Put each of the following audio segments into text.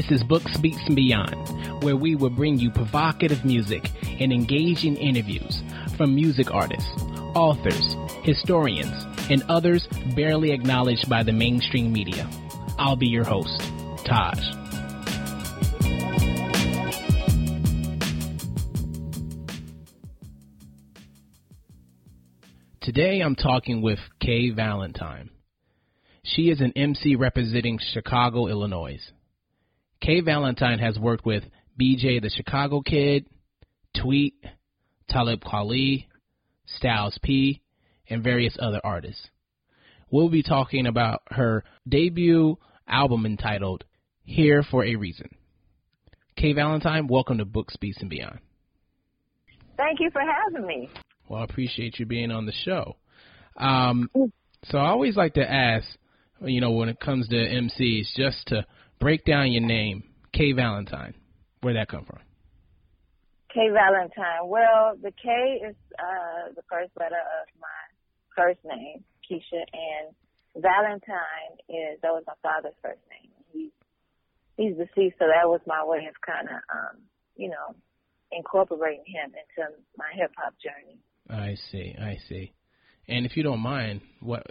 This is Books, Beats, and Beyond, where we will bring you provocative music and engaging interviews from music artists, authors, historians, and others barely acknowledged by the mainstream media. I'll be your host, Taj. Today I'm talking with Kay Valentine. She is an MC representing Chicago, Illinois. Kay Valentine has worked with BJ the Chicago Kid, Tweet, Talib Kweli, Styles P, and various other artists. We'll be talking about her debut album entitled Here for a Reason. Kay Valentine, welcome to Books, Beats, and Beyond. Thank you for having me. Well, I appreciate you being on the show. Um, so I always like to ask, you know, when it comes to MCs, just to break down your name, Kay Valentine. Where'd that come from? Kay Valentine. Well, the K is uh, the first letter of my first name, Keisha, and Valentine is that was my father's first name. He's he's deceased, so that was my way of kind of, um, you know, incorporating him into my hip hop journey. I see, I see. And if you don't mind, what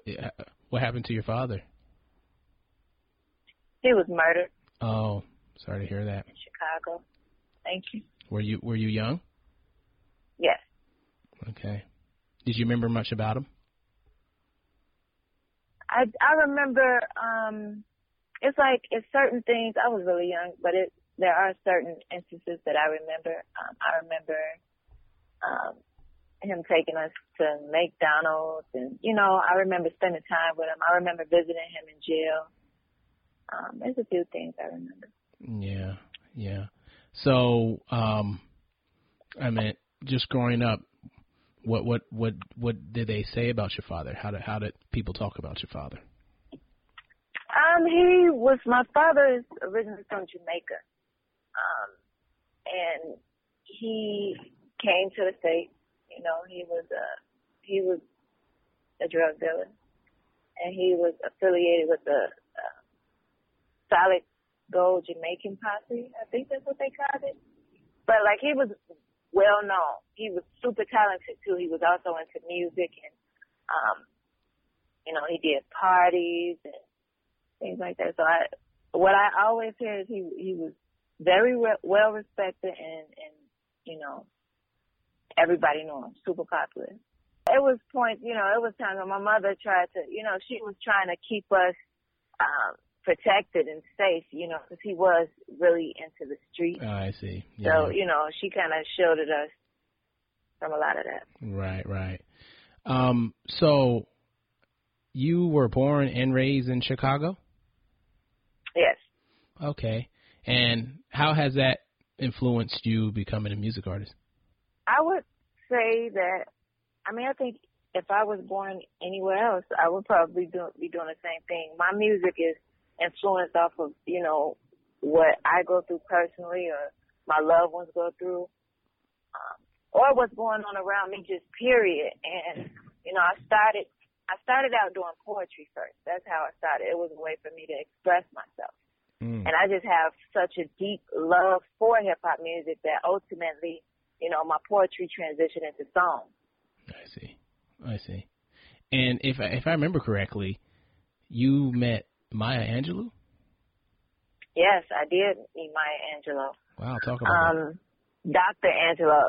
what happened to your father? He was murdered. Oh, sorry to hear that. In Chicago. Thank you. Were you were you young? Yes. Okay. Did you remember much about him? I I remember um it's like it's certain things I was really young, but it there are certain instances that I remember. Um I remember um him taking us to McDonald's and you know, I remember spending time with him. I remember visiting him in jail. Um, there's a few things I remember. Yeah, yeah. So, um, I mean, just growing up, what what what what did they say about your father? How did how did people talk about your father? Um, he was my father is originally from Jamaica, um, and he came to the states. You know, he was a he was a drug dealer, and he was affiliated with the Solid Gold Jamaican Posse. I think that's what they called it. But like he was well known. He was super talented too. He was also into music and um you know, he did parties and things like that. So I what I always hear is he he was very re- well respected and and you know everybody knew him, super popular. It was points, you know, it was times when my mother tried to, you know, she was trying to keep us um protected and safe, you know, because he was really into the street. Oh, I see. Yeah. So, you know, she kind of shielded us from a lot of that. Right, right. Um, so you were born and raised in Chicago? Yes. Okay. And how has that influenced you becoming a music artist? I would say that, I mean, I think if I was born anywhere else, I would probably do, be doing the same thing. My music is influenced off of, you know, what I go through personally or my loved ones go through, um, or what's going on around me just period. And, you know, I started, I started out doing poetry first. That's how I started. It was a way for me to express myself. Mm. And I just have such a deep love for hip hop music that ultimately, you know, my poetry transitioned into song. I see. I see. And if I, if I remember correctly, you met Maya Angelou? Yes, I did meet Maya Angelou. Wow, talk about um, Dr. Angelo.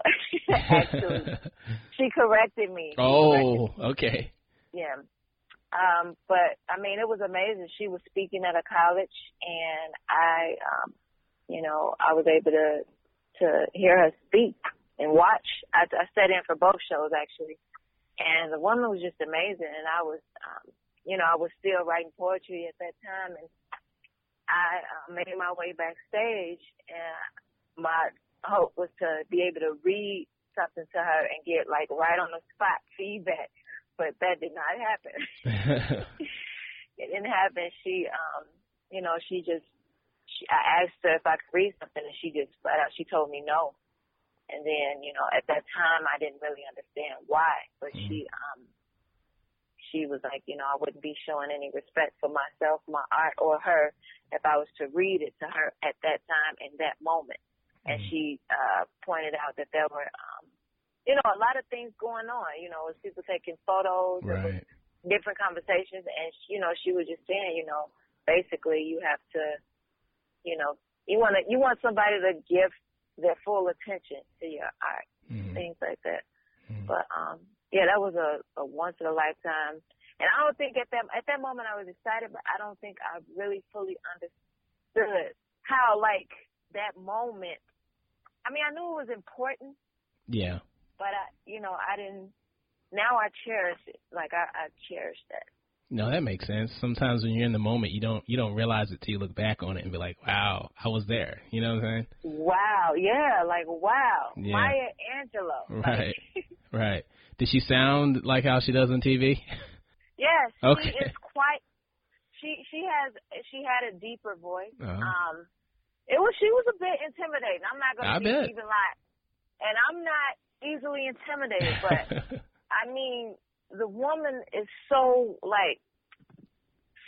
Actually, she corrected me. Oh, corrected okay. Yeah. Um, but I mean, it was amazing. She was speaking at a college, and I, um, you know, I was able to to hear her speak and watch. I, I sat in for both shows actually, and the woman was just amazing. And I was, um, you know, I was still writing poetry at that time, and I uh, made my way backstage, and my hope was to be able to read something to her and get like right on the spot feedback, but that did not happen. it didn't happen. She, um, you know, she just, she, I asked her if I could read something, and she just flat out, she told me no. And then, you know, at that time, I didn't really understand why, but she, um, she was like, you know, I wouldn't be showing any respect for myself, my art, or her if I was to read it to her at that time in that moment. Mm-hmm. And she uh, pointed out that there were, um, you know, a lot of things going on. You know, was people taking photos, right. different conversations, and you know, she was just saying, you know, basically you have to, you know, you want to, you want somebody to give their full attention to your art, mm-hmm. things like that. Mm-hmm. But um, yeah, that was a, a once in a lifetime. And I don't think at that at that moment I was excited, but I don't think I really fully understood how like that moment. I mean, I knew it was important. Yeah. But I, you know, I didn't. Now I cherish it. Like I, I cherish that. No, that makes sense. Sometimes when you're in the moment, you don't you don't realize it till you look back on it and be like, "Wow, I was there." You know what I'm saying? Wow, yeah, like wow, yeah. Maya Angelou. Right, right. Did she sound like how she does on TV? Yes, okay. she is quite. She she has she had a deeper voice. Uh-huh. Um, it was she was a bit intimidating. I'm not gonna I be even lie, and I'm not easily intimidated, but I mean the woman is so like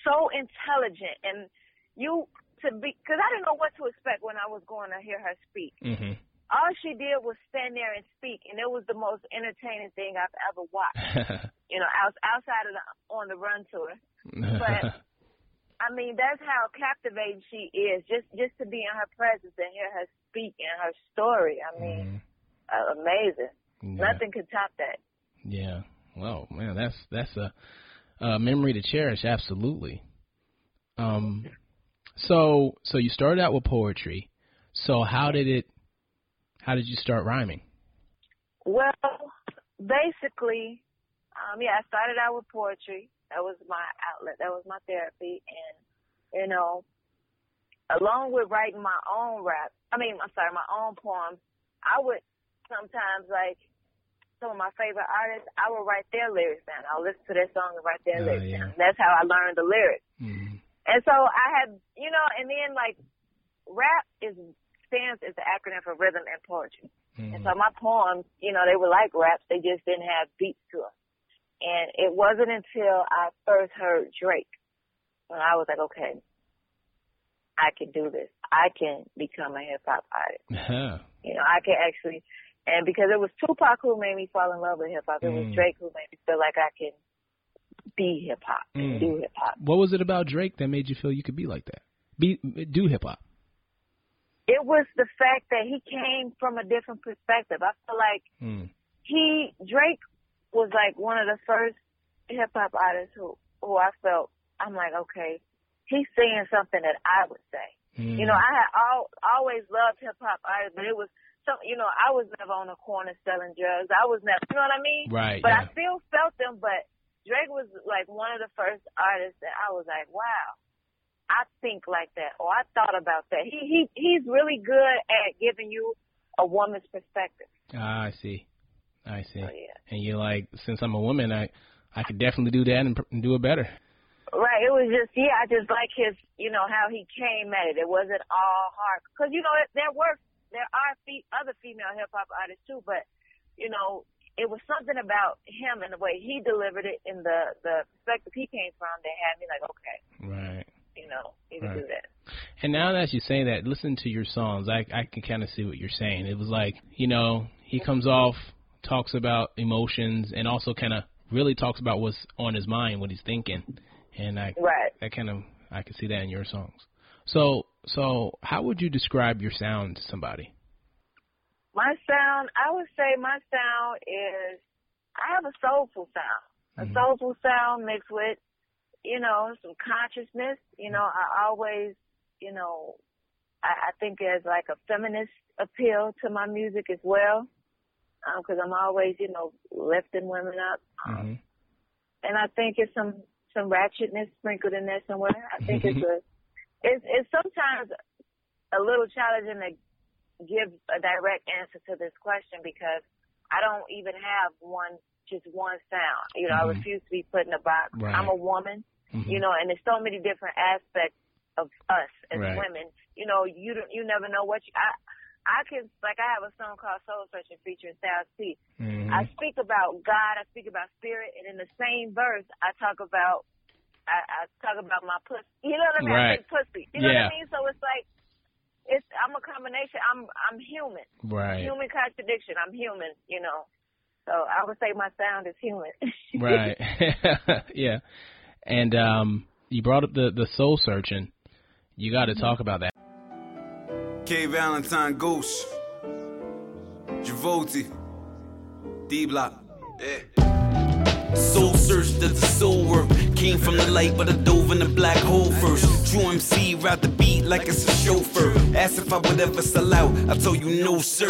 so intelligent and you to be because I didn't know what to expect when I was going to hear her speak. Mm-hmm. All she did was stand there and speak, and it was the most entertaining thing I've ever watched. you know, out, outside of the on the run tour, but. I mean, that's how captivating she is. Just just to be in her presence and hear her speak and her story. I mean, mm-hmm. uh, amazing. Yeah. Nothing could top that. Yeah. Well, man, that's that's a, a memory to cherish. Absolutely. Um, so so you started out with poetry. So how did it? How did you start rhyming? Well, basically, um, yeah, I started out with poetry. That was my outlet. That was my therapy, and you know, along with writing my own rap. I mean, I'm sorry, my own poems. I would sometimes like some of my favorite artists, I would write their lyrics down. I'll listen to their song and write their oh, lyrics yeah. down. That's how I learned the lyrics. Mm-hmm. And so I had, you know, and then like rap is stands is the acronym for rhythm and poetry. Mm-hmm. And so my poems, you know, they were like raps. They just didn't have beats to them. And it wasn't until I first heard Drake when I was like, okay, I can do this. I can become a hip hop artist. Uh-huh. You know, I can actually and because it was Tupac who made me fall in love with hip hop, it was Mm. Drake who made me feel like I can be hip hop and Mm. do hip hop. What was it about Drake that made you feel you could be like that? Be do hip hop. It was the fact that he came from a different perspective. I feel like Mm. he Drake was like one of the first hip hop artists who who I felt I'm like, okay, he's saying something that I would say. Mm. You know, I had all, always loved hip hop artists, but it was some, you know, I was never on the corner selling drugs. I was never, you know what I mean? Right. But yeah. I still felt them. But Drake was like one of the first artists that I was like, wow, I think like that, or I thought about that. He he he's really good at giving you a woman's perspective. Ah, I see. I see. So, yeah. And you're like, since I'm a woman, I I could definitely do that and, and do it better. Right. It was just yeah. I just like his, you know, how he came at it. It wasn't all hard because you know it, there were there are fe- other female hip hop artists too, but you know it was something about him and the way he delivered it in the the perspective he came from that had me like, okay, Right. Know, you can Right. do that. And now that you say that, listen to your songs. I I can kind of see what you're saying. It was like, you know, he comes off, talks about emotions, and also kind of really talks about what's on his mind, what he's thinking, and I Right. that kind of I can see that in your songs. So so how would you describe your sound to somebody? My sound, I would say my sound is I have a soulful sound. A Mhm. soulful sound mixed with, you know, some consciousness. You know, I always, you know, I, I think there's like a feminist appeal to my music as well. Because I'm always, you know, lifting women up. Um, hmm and I think it's some some ratchetness sprinkled in there somewhere. I think it's a it's it's sometimes a little challenging to give a direct answer to this question because I don't even have one just one sound. You know, I Mhm. refuse to be put in a box. Right. I'm a woman, hmm you know, and there's so many different aspects of us as Right. women. You know, you don't you never know what you I I can like I have a song called Soul Searching featuring Styles P. Mhm. I speak about God, I speak about spirit, and in the same verse, I talk about I, I talk about my pussy. You know what I mean? Right. I pussy. You know Yeah. what I mean? So it's like it's I'm a combination. I'm I'm human. Right. Human contradiction. I'm human. You know. So I would say my sound is human. Right. yeah. And um you brought up the the soul searching. You got to talk about that. K Valentine Ghost. Javoti. D Block. Yeah. Soul search does the soul work. Came from the light, but I dove in the black hole first. True MC, ride the beat like it's a chauffeur. Ask if I would ever sell out. I told you no, sir.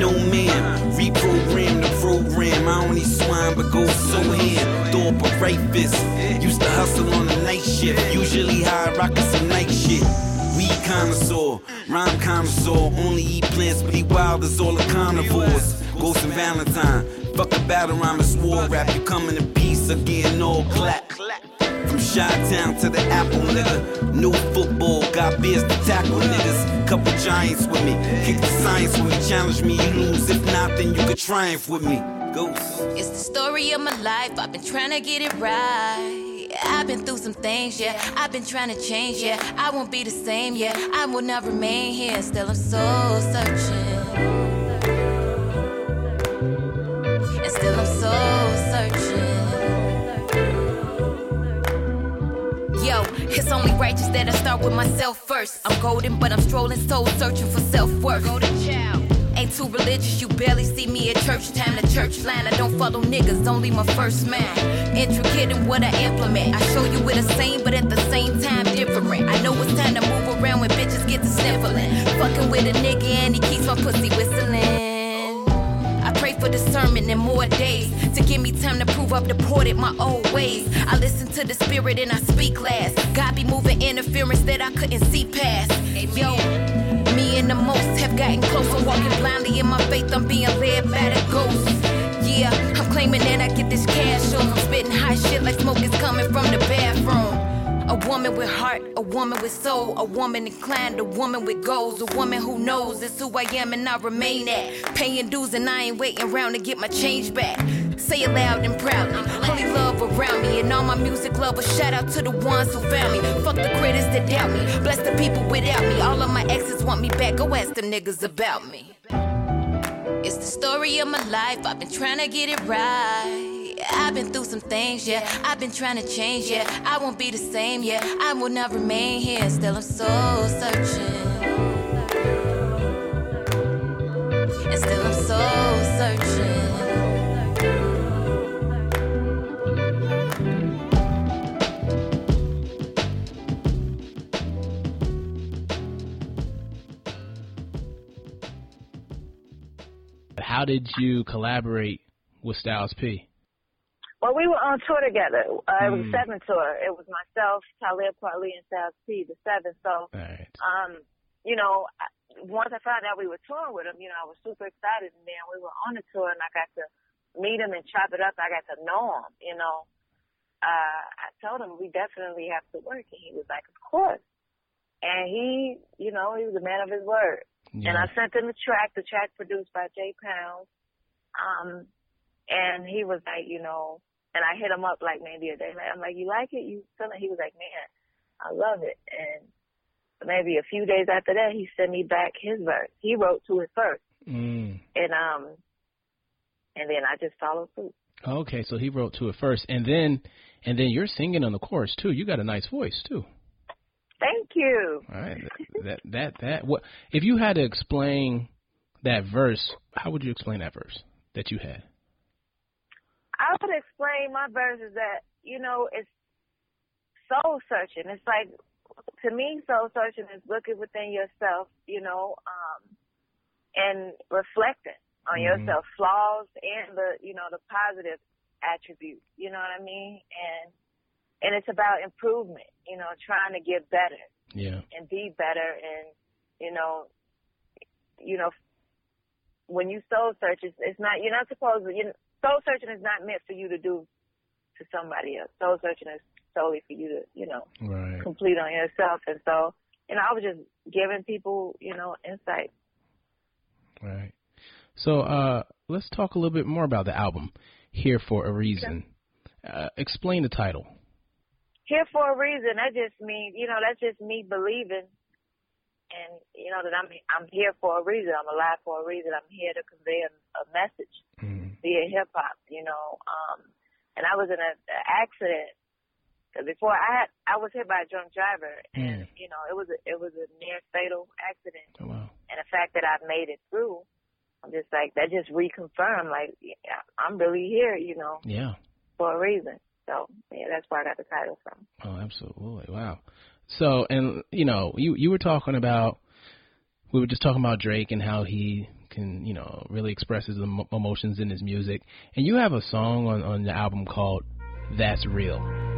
No man. Reprogram the program. I need swine, but go so hand. Throw up a right fist. Used to hustle on the night shift. Usually high rockin' some night shit. Weed connoisseur, rhyme connoisseur. Only eat plants, but eat wild as all the carnivores. Ghost and Valentine, fuck a battle rhyme, it's war rap. You coming in peace getting all clap. Chi Town to the Apple, nigga. No football, got beers to tackle niggas. Couple giants with me, kick the science when you challenge me. You lose, if not, then you could triumph with me. Ghost. It's the story of my life. I've been trying to get it right. I've been through some things, yeah. I've been trying to change, yeah. I won't be the same, yeah. I will not remain here. Still, I'm soul searching. It's only righteous that I start with myself first. I'm golden, but I'm strolling, soul searching for self worth. Golden child. Ain't too religious, you barely see me at church time. The church line, I don't follow niggas, only my first man. Intricate in what I implement. I show you we're the same, but at the same time different. I know it's time to move around when bitches get to sniffling. Fucking with a nigga and he keeps my pussy whistling. For discernment and more days to give me time to prove I've deported my old ways. I listen to the spirit and I speak last. God be moving interference that I couldn't see past. Yo, me and the most have gotten closer. Walking blindly in my faith, I'm being led by the ghost. Yeah, I'm claiming that I get this cash. I'm spitting hot shit like smoke is coming from the bathroom. A woman with heart, a woman with soul, a woman inclined, a woman with goals, a woman who knows it's who I am and I remain at. Paying dues and I ain't waiting around to get my change back. Say it loud and proudly. Holy love around me and all my music lovers. Shout out to the ones who found me. Fuck the critics that doubt me. Bless the people without me. All of my exes want me back. Go ask them niggas about me. It's the story of my life. I've been trying to get it right. I've been through some things, yeah. I've been trying to change, yeah. I won't be the same, yeah. I will not remain here. Still, I'm soul searching. And still, I'm soul searching. How did you collaborate with Styles P? Well, we were on tour together. Uh, It was Mm. a seven tour. It was myself, Talib Kweli, and Styles P, the seven. So, right. um, you know, once I found out we were touring with him, you know, I was super excited. And then we were on the tour, and I got to meet him and chop it up. I got to know him. You know, uh, I told him we definitely have to work, and he was like, "Of course." And he, you know, he was a man of his word. And I sent him the track, the track produced by Jay Pounds. Um, and he was like, you know, and I hit him up like maybe a day later. I'm like, you like it? You feel it? He was like, man, I love it. And maybe a few days after that, he sent me back his verse. He wrote to it first, Mm. and um, and then I just followed suit. Okay, so he wrote to it first, and then and then you're singing on the chorus too. You got a nice voice too. Thank you. All right, that that that what if you had to explain that verse? How would you explain that verse that you had? I would explain my verse is that, you know, it's soul searching. It's like, to me, soul searching is looking within yourself, you know, um, and reflecting on Mhm. yourself, flaws and the, you know, the positive attributes, you know what I mean? And, and it's about improvement, you know, trying to get better Yeah. and be better and, you know, you know, when you soul search, it's, it's not, you're not supposed to, you know, soul searching is not meant for you to do to somebody else. Soul searching is solely for you to, you know, Right. complete on yourself. And so, you know, I was just giving people, you know, insight Right. So uh, let's talk a little bit more about the album, Here for a Reason. Uh, explain the title. Here for a reason. That just means, you know, that's just me believing, and you know that I'm I'm here for a reason. I'm alive for a reason. I'm here to convey a, a message Mm. Via hip hop. You know, um, and I was in an accident because before I had I was hit by a drunk driver, and Mm. you know it was a, it was a near fatal accident. Oh, wow. and the fact that I've made it through, I'm just like that just reconfirmed like yeah, I'm really here, you know, Yeah. for a reason. So yeah, that's where I got the title from. Oh, absolutely. Wow. So, and you know, you you were talking about we were just talking about Drake and how he can, you know, really express his emo- emotions in his music. And you have a song on on the album called That's Real.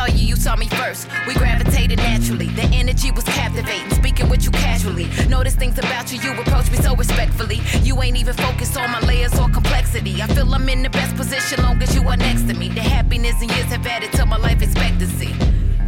Saw you, you saw me first. We gravitated naturally. The energy was captivating, speaking with you casually. Notice things about you, you approach me so respectfully. You ain't even focused on my layers or complexity. I feel I'm in the best position long as you are next to me. The happiness and years have added to my life expectancy.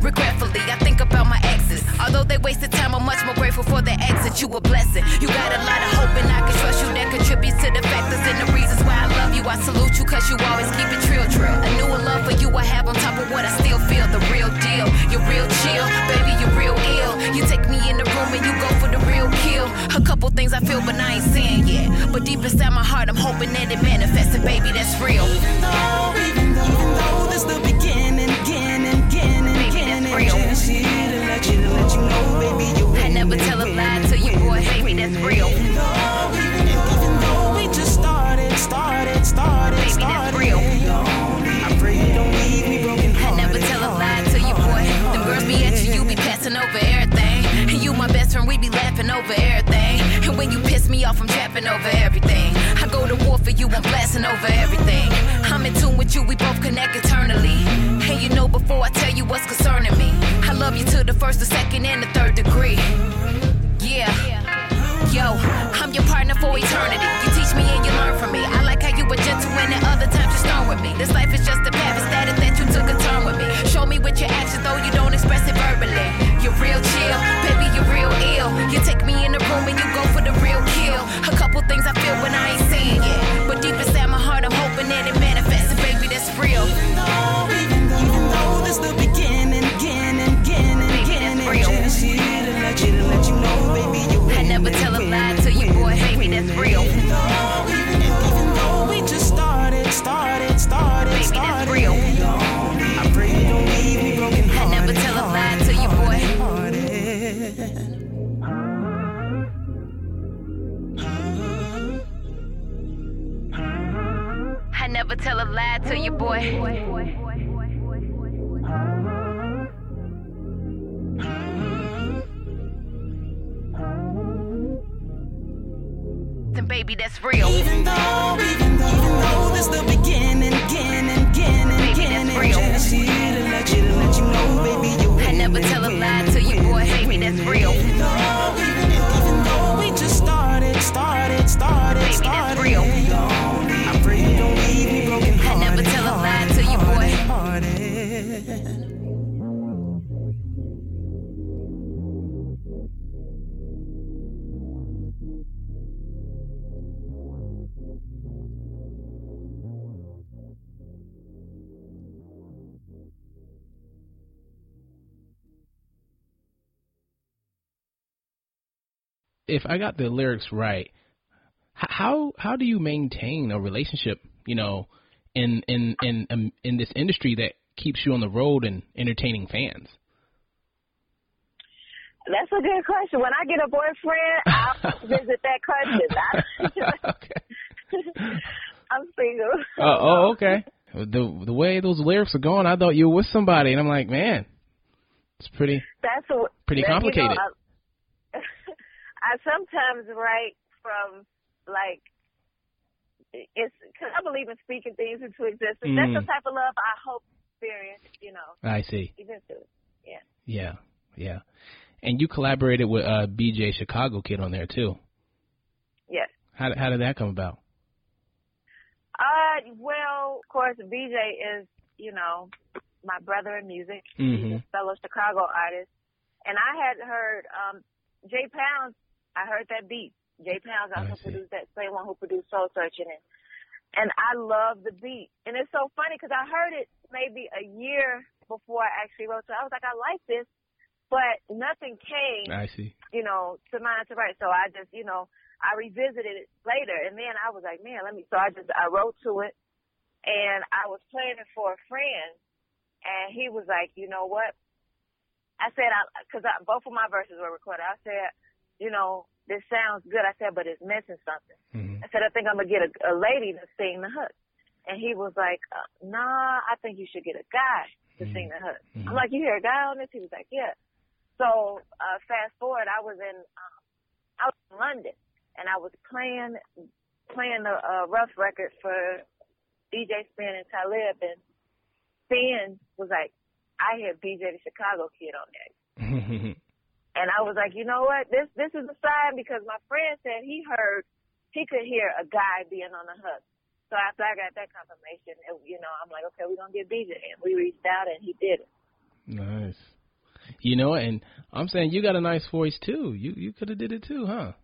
Regretfully, I think about my exes. Although they wasted time, I'm much more grateful for the exit. You a blessing. You got a lot of hope, and I can trust you. That contributes to the factors and the reasons why I love you. I salute you, cause you always keep it trill, trill. A new love for you I have on top of what I still feel. The real deal. You're real chill, baby, you're real ill. You take me in the room and you go for the real kill. A couple things I feel, but I ain't saying yet. But deep inside my heart, I'm hoping that it manifests, and baby, that's real. Even though, even though, even though this the beginning, again and again and Baby, again, that's and real. just here to let you, to let you know, baby, you I never tell a lie to you, boy, baby, that's real. Started, started, started, Baby, that's real. I pray you don't leave me broken I never tell a lie to you, boy. Them girls be at you, you be passing over everything. And you, my best friend, we be laughing over everything. And when you piss me off, I'm trapping over everything. To war for you, I'm blasting over everything. I'm in tune with you, we both connect eternally. And you know before I tell you what's concerning me, I love you to the first, the second, and the third degree. Yeah. Yo, I'm your partner for eternity. You teach me and you learn from me. I like how you were gentle and at other times you're stern with me. This life is just a path, it's status that you took a turn with me. Show me with your actions, though you don't express it verbally. You're real chill, baby, you're real ill. You take me in the room and you go for the real kill. A couple things I feel when I ain't saying yet. But deep inside my heart, I'm hoping that it manifests. And baby, that's real. Even though, even though, even though this the beginning, again and again and again, and real. just here to let you, let you know, baby, you I never tell a lie to you, boy, baby, that's real. Never tell a lie to you, boy. Then baby, that's real. Even though, even though, even though If I got the lyrics right, how how do you maintain a relationship, you know, in in in um, in this industry that keeps you on the road and entertaining fans? That's a good question. When I get a boyfriend, I'll visit that question. okay. I'm single. Uh, oh, okay. The the way those lyrics are going, I thought you were with somebody, and I'm like, man, it's pretty. That's a, Pretty that, you know, complicated. I sometimes write from like it's because I believe in speaking things into existence. That's the Mm. type of love I hope to experience. You know, I see. eventually. Yeah. Yeah, yeah. And you collaborated with uh, BJ Chicago Kid on there too. Yes. How how did that come about? Uh, well, of course, BJ is, you know, my brother in music. Mhm. He's a fellow Chicago artist, and I had heard um, Jay Pounds. I heard that beat. Jay Pounds oh, also produced that same one who produced Soul Searching, and and I love the beat. And it's so funny because I heard it maybe a year before I actually wrote. So I was like, I like this, but nothing came I see. you know, to mind to write. So I just, you know, I revisited it later, and then I was like, man, let me. So I just I wrote to it, and I was playing it for a friend, and he was like, you know what? I said, I because I, both of my verses were recorded. I said, you know, this sounds good. I said, but it's missing something. Mhm. I said, I think I'm gonna get a, a lady to sing the hook. And he was like, uh, Nah, I think you should get a guy to sing the hook. I'm like, You hear a guy on this? He was like, Yeah. So uh, fast forward, I was in um, I was in London, and I was playing playing a, a rough record for DJ Spin and Talib, and Spin was like, I hear BJ the Chicago Kid on there. And I was like, you know what? This this is a sign because my friend said he heard he could hear a guy being on the hook. So after I got that confirmation, it, you know, I'm like, okay, we're gonna get BJ, and we reached out and he did it. nice. You know, and I'm saying you got a nice voice too. You you could have did it too, huh?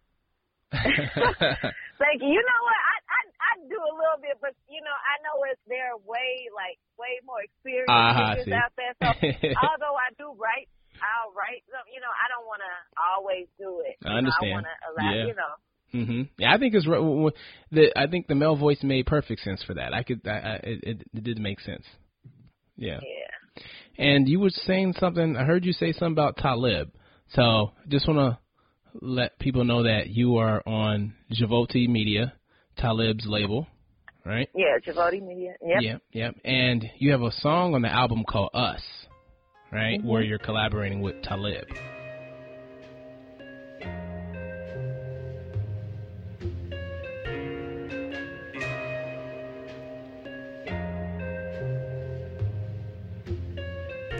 like you. Know what? I I I do a little bit, but you know, I know it's there way like way more experienced ah, singers out there. So although I do write, I'll write. some- You know, I don't want to always do it. I You know, understand. I want to allow. Yeah. You know. hmm Yeah, I think it's re- w- w- the I think the male voice made perfect sense for that. I could I, I it, it it did make sense. Yeah. Yeah. And you were saying something. I heard you say something about Talib. So just want to let people know that you are on Javoti Media, Talib's label, right? Yeah, Javoti Media. Yep. Yep. Yep. And you have a song on the album called Us, right? Mm-hmm. Where you're collaborating with Talib.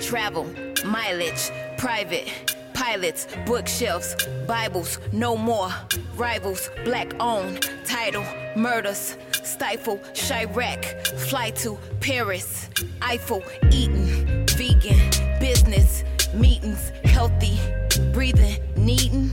Travel, mileage, private, pilots, bookshelves, Bibles, no more. Rivals, black owned, title, murders, stifle, Chiraq, fly to Paris, Eiffel, Eaton, vegan, business, meetings, healthy, breathing, needing,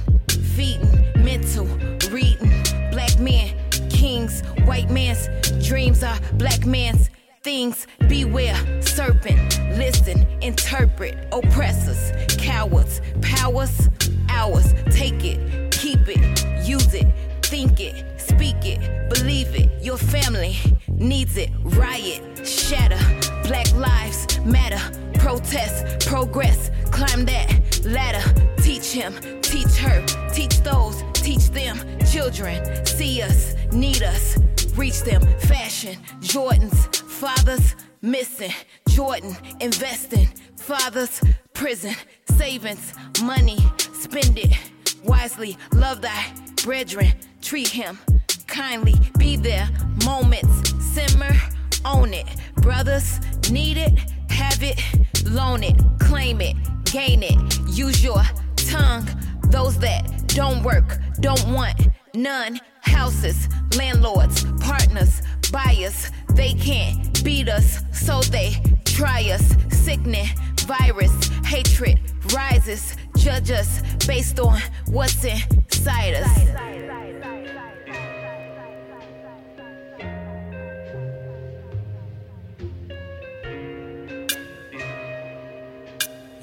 feeding, mental, reading, black men, kings, white man's dreams are black man's things. Beware, serpent, listen, interpret, oppressors, cowards, powers, ours. Take it, keep it, use it, think it, speak it, believe it. Your family needs it. Riot, shatter, black lives matter. Protest, progress, climb that ladder. Teach him, teach her, teach those, teach them. Children see us, need us, reach them. Fashion, Jordans, fathers missing. Jordan, investing, fathers, prison, savings, money, spend it wisely. Love thy brethren, treat him kindly. Be there, moments, simmer, own it. Brothers need it, have it, loan it, claim it, gain it. Use your tongue. Those that don't work, don't want none. Houses, landlords, partners, buyers, they can't beat us, so they try us. Sickening, virus, hatred rises. Judge us based on what's inside us.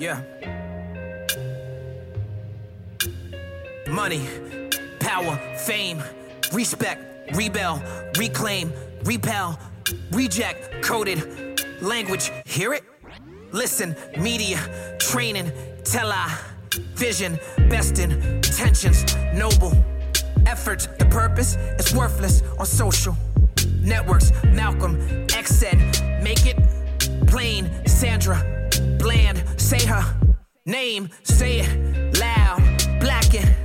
Yeah. Money, power, fame, respect, rebel, reclaim, repel, reject, coded, language, hear it? Listen, media, training, tell I, vision, best intentions, noble, effort, the purpose is worthless on social networks. Malcolm, X said, make it plain, Sandra, bland, say her name, say it loud, black and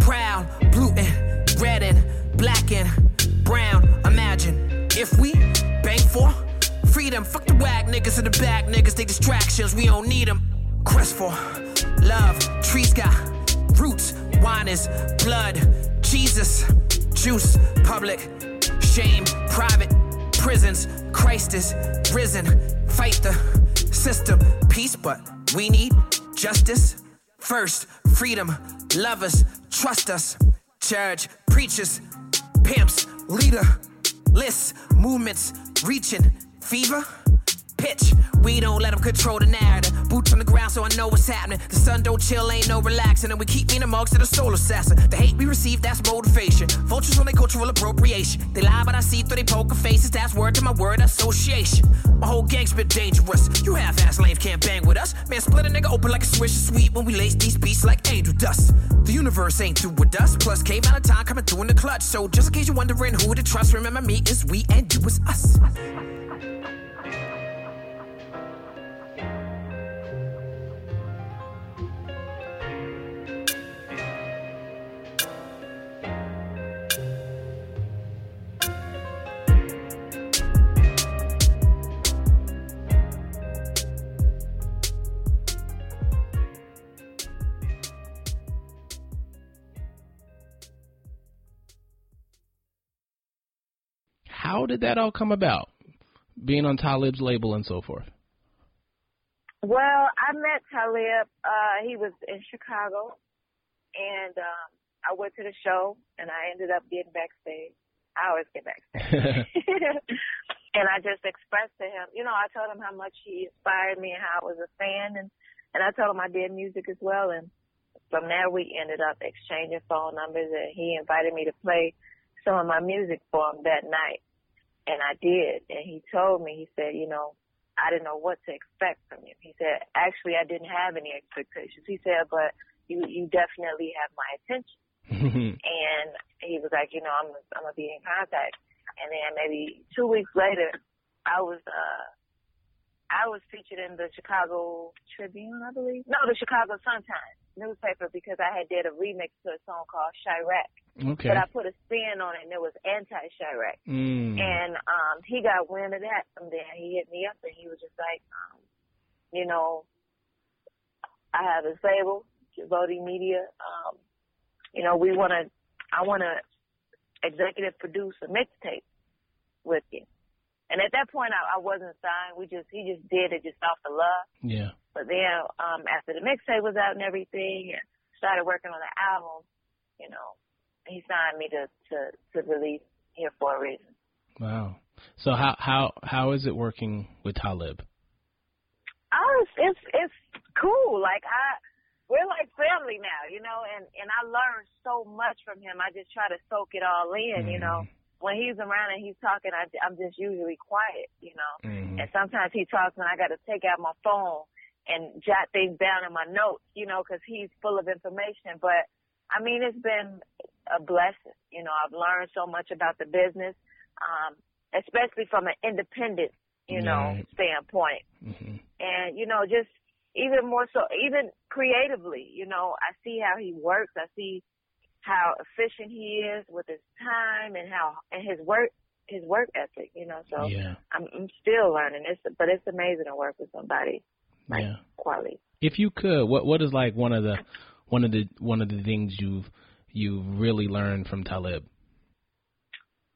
proud, blue and red and black and brown. Imagine if we bang for freedom, fuck the wag niggas in the back, niggas, they distractions, we don't need them. Quest for love, trees got roots, wine is blood, Jesus, juice, public, shame, private, prisons, Christ is risen, fight the system. Peace, but we need justice. First, freedom, lovers, trust us. Church, preachers, pimps, leader, lists, movements, reaching, fever pitch. We don't let them control the narrative. Boots on the ground, so I know what's happening. The sun don't chill, ain't no relaxing. And we keep being amongst the soul assassin. The hate we receive, that's motivation. Vultures on their cultural appropriation. They lie, but I see through their poker faces. That's word to my word association. My whole gang's been dangerous. You half ass lames can't bang with us. Man, split a nigga open like a swish sweet when we lace these beats like angel dust. The universe ain't through with us. Plus, came out of time coming through in the clutch. So, just in case you're wondering who to trust, remember me is we and you is us. How did that all come about? Being on Talib's label and so forth. Well, I met Talib. Uh, he was in Chicago, and um, I went to the show, and I ended up getting backstage. I always get backstage. and I just expressed to him, you know, I told him how much he inspired me and how I was a fan, and and I told him I did music as well. And from there, we ended up exchanging phone numbers, and he invited me to play some of my music for him that night. And I did. And he told me, he said, you know, I didn't know what to expect from you. He said, actually, I didn't have any expectations. He said, but you, you definitely have my attention. and he was like, you know, I'm, I'm gonna be in contact. And then maybe two weeks later, I was, uh, I was featured in the Chicago Tribune, I believe. No, the Chicago Sun Times newspaper because I had did a remix to a song called Chiraq. Okay. But I put a spin on it and it was anti Chiraq. Mm. And um he got wind of that from there. He hit me up and he was just like, um, you know, I have a label, Voting Media. Um, you know, we wanna I wanna executive produce a mixtape with you. And at that point I, I wasn't signed. We just he just did it just off the love. Yeah. But then um after the mixtape was out and everything and started working on the album, you know, he signed me to to to release here for a reason. Wow. So how how how is it working with Talib? Oh, it's it's, it's cool. Like I we're like family now, you know, and and I learned so much from him. I just try to soak it all in, you know. When he's around and he's talking, I, I'm just usually quiet, you know. Mhm. And sometimes he talks and I got to take out my phone and jot things down in my notes, you know, because he's full of information. But I mean, it's been a blessing. You know, I've learned so much about the business, um, especially from an independent, you know, Right. standpoint. Mhm. And you know, just even more so, even creatively, you know, I see how he works. I see how efficient he is with his time and how and his work his work ethic. You know, so Yeah. I'm, I'm still learning. It's but it's amazing to work with somebody like Yeah. quality. If you could, what what is like one of the one of the one of the things you've you've really learned from Talib?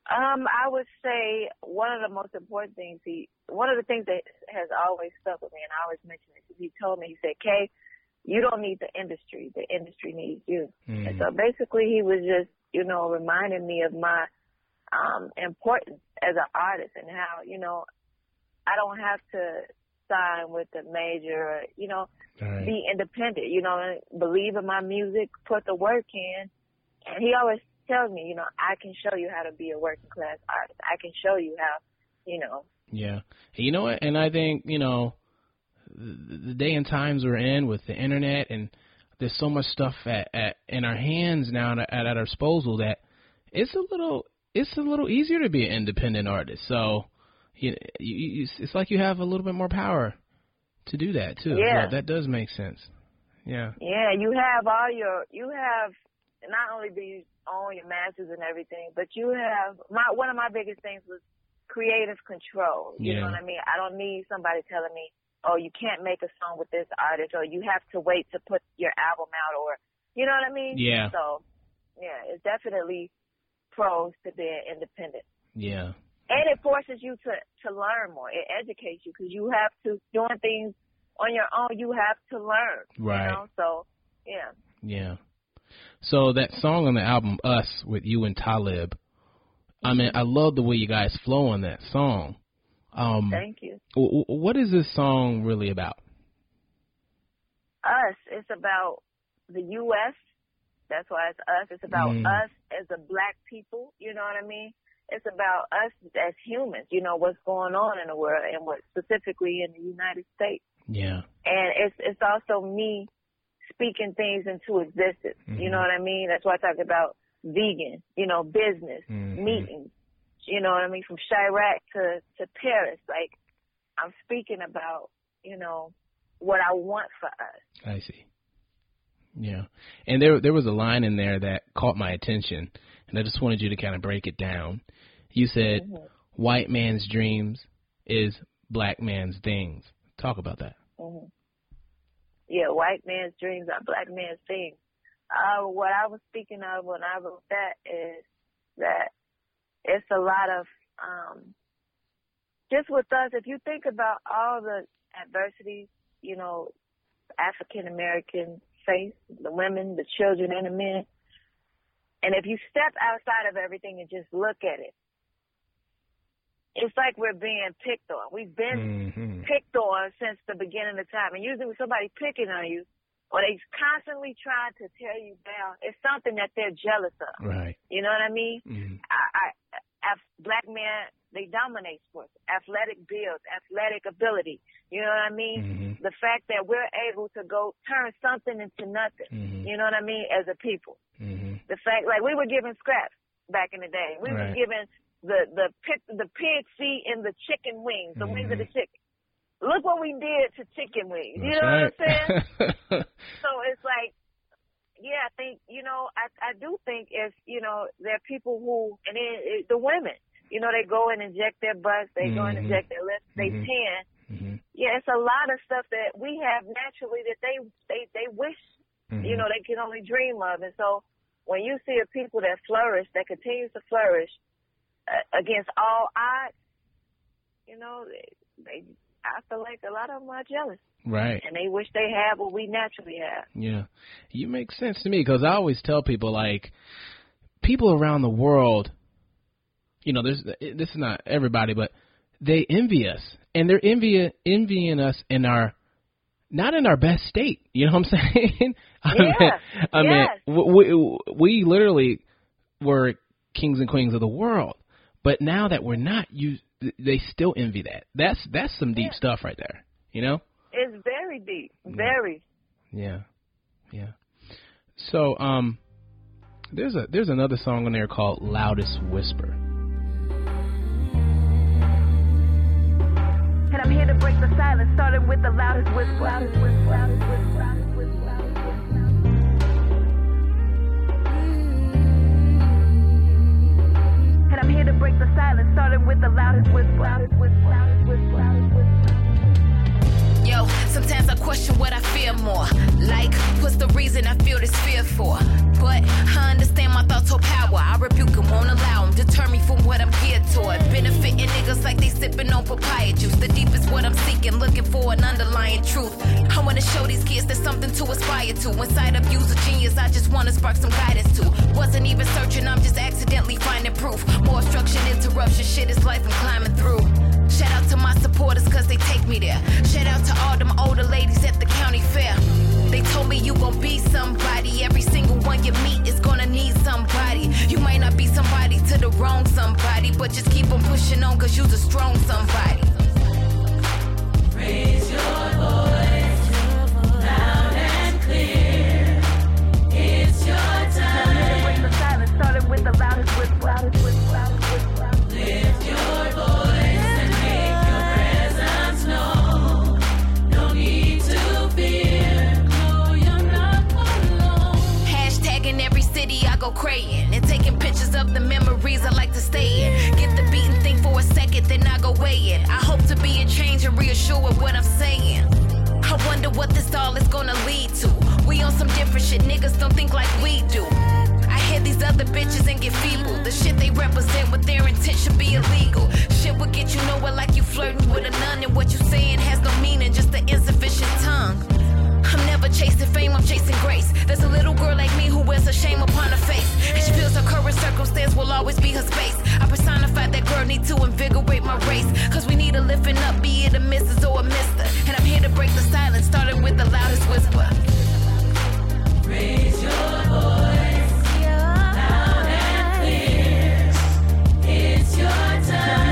Um, I would say one of the most important things he, one of the things that has always stuck with me, and I always mention it, he told me, he said, Kay, you don't need the industry, the industry needs you. Mm. And so basically he was just, you know, reminding me of my, um, importance as an artist and how, you know, I don't have to sign with the major, you know, Right. be independent, you know, believe in my music, put the work in. And he always tells me, you know, I can show you how to be a working class artist. I can show you how, you know. Yeah. You know what? And I think, you know, the, day and times we're in with the internet and there's so much stuff at, at in our hands now at, at our disposal that it's a little it's a little easier to be an independent artist. So, you, you, you it's like you have a little bit more power to do that too. Yeah. that does make sense. Yeah. Yeah, you have all your, you have, not only do you own your masters and everything, but you have, my, one of my biggest things was creative control. You Yeah. know what I mean? I don't need somebody telling me, oh, you can't make a song with this artist or you have to wait to put your album out or, you know what I mean? Yeah. So, yeah, it's definitely pros to being independent. Yeah. And it forces you to to learn more. It educates you because you have to doing things on your own. You have to learn. Right. You know? So yeah. Yeah. So that song on the album Us with you and Talib, I mean, I love the way you guys flow on that song. Um Thank you. w- w- what is this song really about? Us. It's about the U.S. That's why it's us. It's about Mm. us as a black people. You know what I mean? It's about us as humans. You know what's going on in the world and what specifically in the United States. Yeah. and it's it's also me speaking things into existence. You know what I mean? That's why I talk about vegan, you know, business, Mhm. meetings. You know what I mean? From Chiraq to to Paris, like I'm speaking about, you know, what I want for us. I see. Yeah. And there there was a line in there that caught my attention and I just wanted you to kind of break it down. You said white man's dreams is black man's things. Talk about that. hmm Yeah, white man's dreams are black man's things. Uh, what I was speaking of when I wrote that is that it's a lot of um, just with us. If you think about all the adversities, you know, African American face, the women, the children, and the men, and if you step outside of everything and just look at it, it's like we're being picked on. We've been hmm picked on since the beginning of time. And usually when somebody picking on you or they constantly trying to tear you down, it's something that they're jealous of. Right. You know what I mean? Mhm. I, I, black men, they dominate sports, athletic builds, athletic ability. You know what I mean? Mhm. The fact that we're able to go turn something into nothing. Mhm. You know what I mean? As a people, Mhm. The fact like we were given scraps back in the day. We Right. were given the the pig, the pig feet and the chicken wings, the wings of the chicken. Look what we did to chicken wings. You know right. what I'm saying? so it's like, yeah, I think you know, I I do think if you know there are people who and then it, the women, you know, they go and inject their butts, they go and Mhm. inject their lips, they Mhm. tan. Mhm. Yeah, it's a lot of stuff that we have naturally that they they they wish you Mhm. know they can only dream of, and so when you see a people that flourish, that continues to flourish uh, against all odds, you know, they, they I feel like a lot of them are jealous Right. and they wish they had what we naturally have. Yeah, you make sense to me because I always tell people like people around the world, you know, there's this is not everybody, but they envy us and they're envy envying us in our not in our best state. You know what I'm saying? I Yeah, mean, I mean, yes. we, we literally were kings and queens of the world, but now that we're not, you they still envy that. That's that's some deep Yeah. stuff right there. You know? It's very deep, very. Yeah, yeah. So, um, there's a there's another song on there called "Loudest Whisper." And I'm here to break the silence, starting with the loudest whisper. Loudest whisper. Loudest whisper. Loudest whisper. And I'm here to break the silence, starting with the loudest whisper. Loudest whisper. Loudest whisper. Loudest whisper. Sometimes I question what I fear more. Like, what's the reason I feel this fear for? But I understand my thoughts hold power. I rebuke them, won't allow them. Deter me from what I'm geared toward. Benefiting niggas like they sipping on papaya juice. The deep is what I'm seeking, looking for an underlying truth. I wanna show these kids there's something to aspire to. Inside of you's a genius, I just wanna spark some guidance to. Wasn't even searching, I'm just accidentally finding proof. More obstruction, interruption, shit is life I'm climbing through. Shout out to my supporters cause they take me there. Shout out to all them older ladies at the county fair. They told me you gon' be somebody. Every single one you meet is gonna need somebody. You might not be somebody to the wrong somebody, but just keep on pushing on cause you's a strong somebody. I hope to be a change and reassure with what I'm saying. I wonder what this all is gonna lead to. We on some different shit, niggas don't think like we do. I hear these other bitches and get feeble. The shit they represent with their intent should be illegal. Shit will get you nowhere like you flirting with a nun, and what you saying has no meaning, just an insufficient tongue. I'm never chasing fame, I'm chasing grace. There's a little girl like me who wears a shame upon her face. And she feels her current circumstance will always be her space. I personified that girl, need to invigorate my race. Cause we need a lifting up, be it a Mrs. or a Mister. And I'm here to break the silence, starting with the loudest whisper. Raise your voice, loud and clear. It's your time.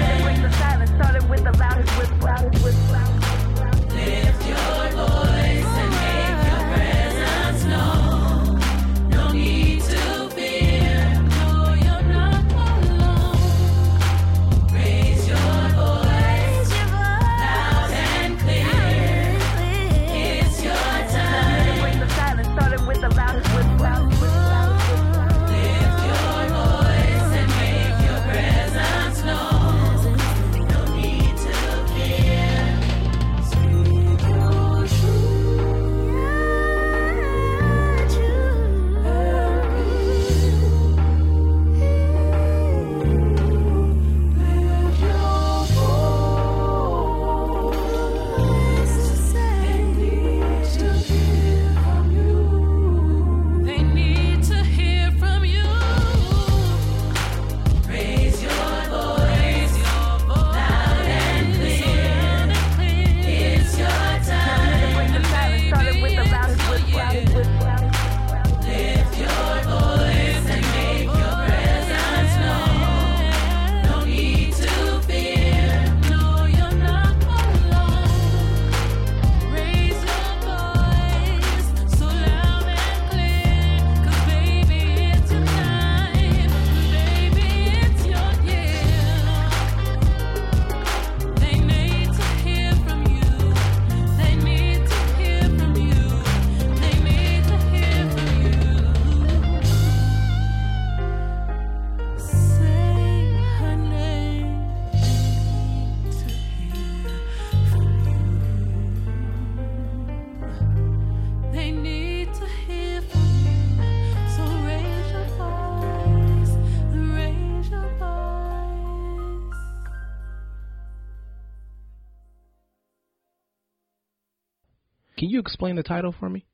Can you explain the title for me?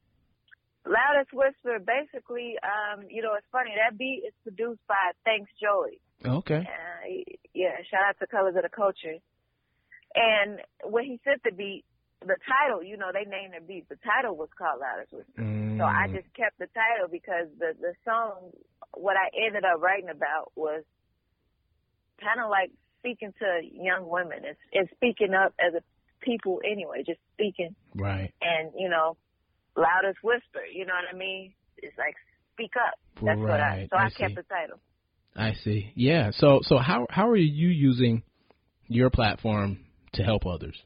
Loudest whisper. Basically, um, you know, it's funny. That beat is produced by Thanks Joey. Okay. Uh, yeah, shout out to Colors of the Culture. And when he sent the beat, the title, you know, they named the beat. The title was called Loudest Whisper. So I Mm. just kept the title because the the song, what I ended up writing about was kind of like speaking to young women. It's it's speaking up as a people anyway, just speaking Right. and you know, loudest whisper. You know what I mean? It's like speak up. That's what I. So I, I kept the title. I see. Yeah. So so how how are you using your platform to help others?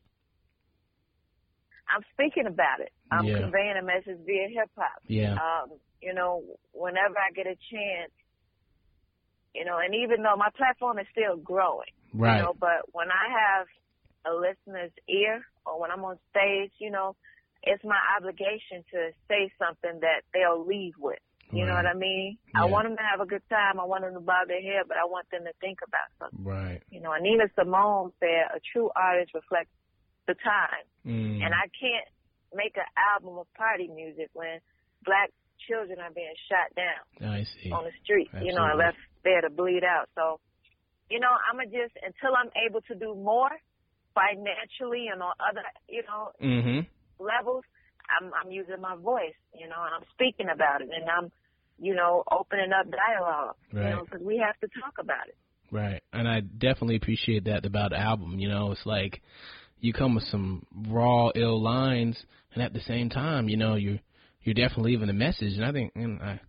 I'm speaking about it. I'm Yeah. conveying a message via hip hop. Yeah. Um, you know, whenever I get a chance, you know, and even though my platform is still growing, Right. you know, but when I have a listener's ear or when I'm on stage, you know, it's my obligation to say something that they'll leave with. You know what I mean? I want them to have a good time. I want them to bob their head, but I want them to think about something. Right. You know, Anina Simone said, a true artist reflects the time. Mm. And I can't make an album of party music when black children are being shot down I see. on the street, you know, and Absolutely. left there to bleed out. So, you know, I'm going to just, until I'm able to do more financially and on other, you know, Mhm. levels, I'm, I'm using my voice, you know, and I'm speaking about it and I'm, you know, opening up dialogue, you know, Right. because we have to talk about it. Right. And I definitely appreciate that about the album. You know, it's like you come with some raw, ill lines, and at the same time, you know, you're you're definitely leaving a message. And I think, and I,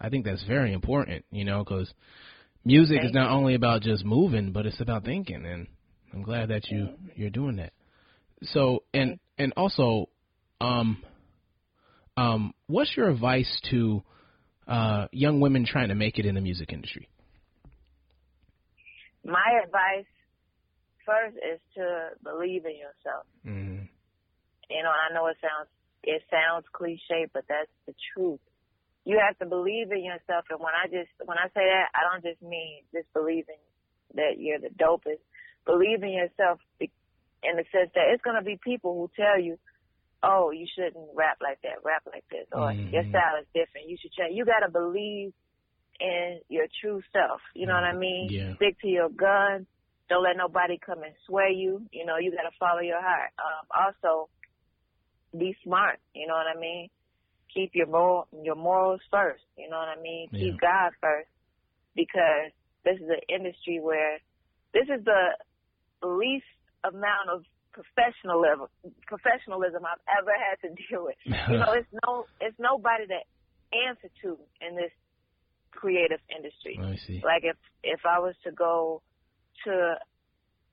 I think that's very important. You know, because music is Thank not only about just moving, but it's about thinking. And I'm glad that you you're doing that. So, and and also, um, um, what's your advice to uh, young women trying to make it in the music industry? My advice first is to believe in yourself. Mm-hmm. You know, I know it sounds it sounds cliche, but that's the truth. you have to believe in yourself. And when I just when I say that, I don't just mean just believing that you're the dopest. Believe in yourself in the sense that it's going to be people who tell you, "Oh, you shouldn't rap like that. Rap like this, or Mhm. your style is different. You should change." You got to believe in your true self. You know what I mean? Yeah. Stick to your guns. Don't let nobody come and sway you. You know, you got to follow your heart. Um, also, be smart. You know what I mean? Keep your moral, your morals first. You know what I mean? Yeah. Keep God first, because this is an industry where this is the least amount of professionalism professionalism I've ever had to deal with. You know, it's no, it's nobody to answer to in this creative industry. I see. Like if if I was to go to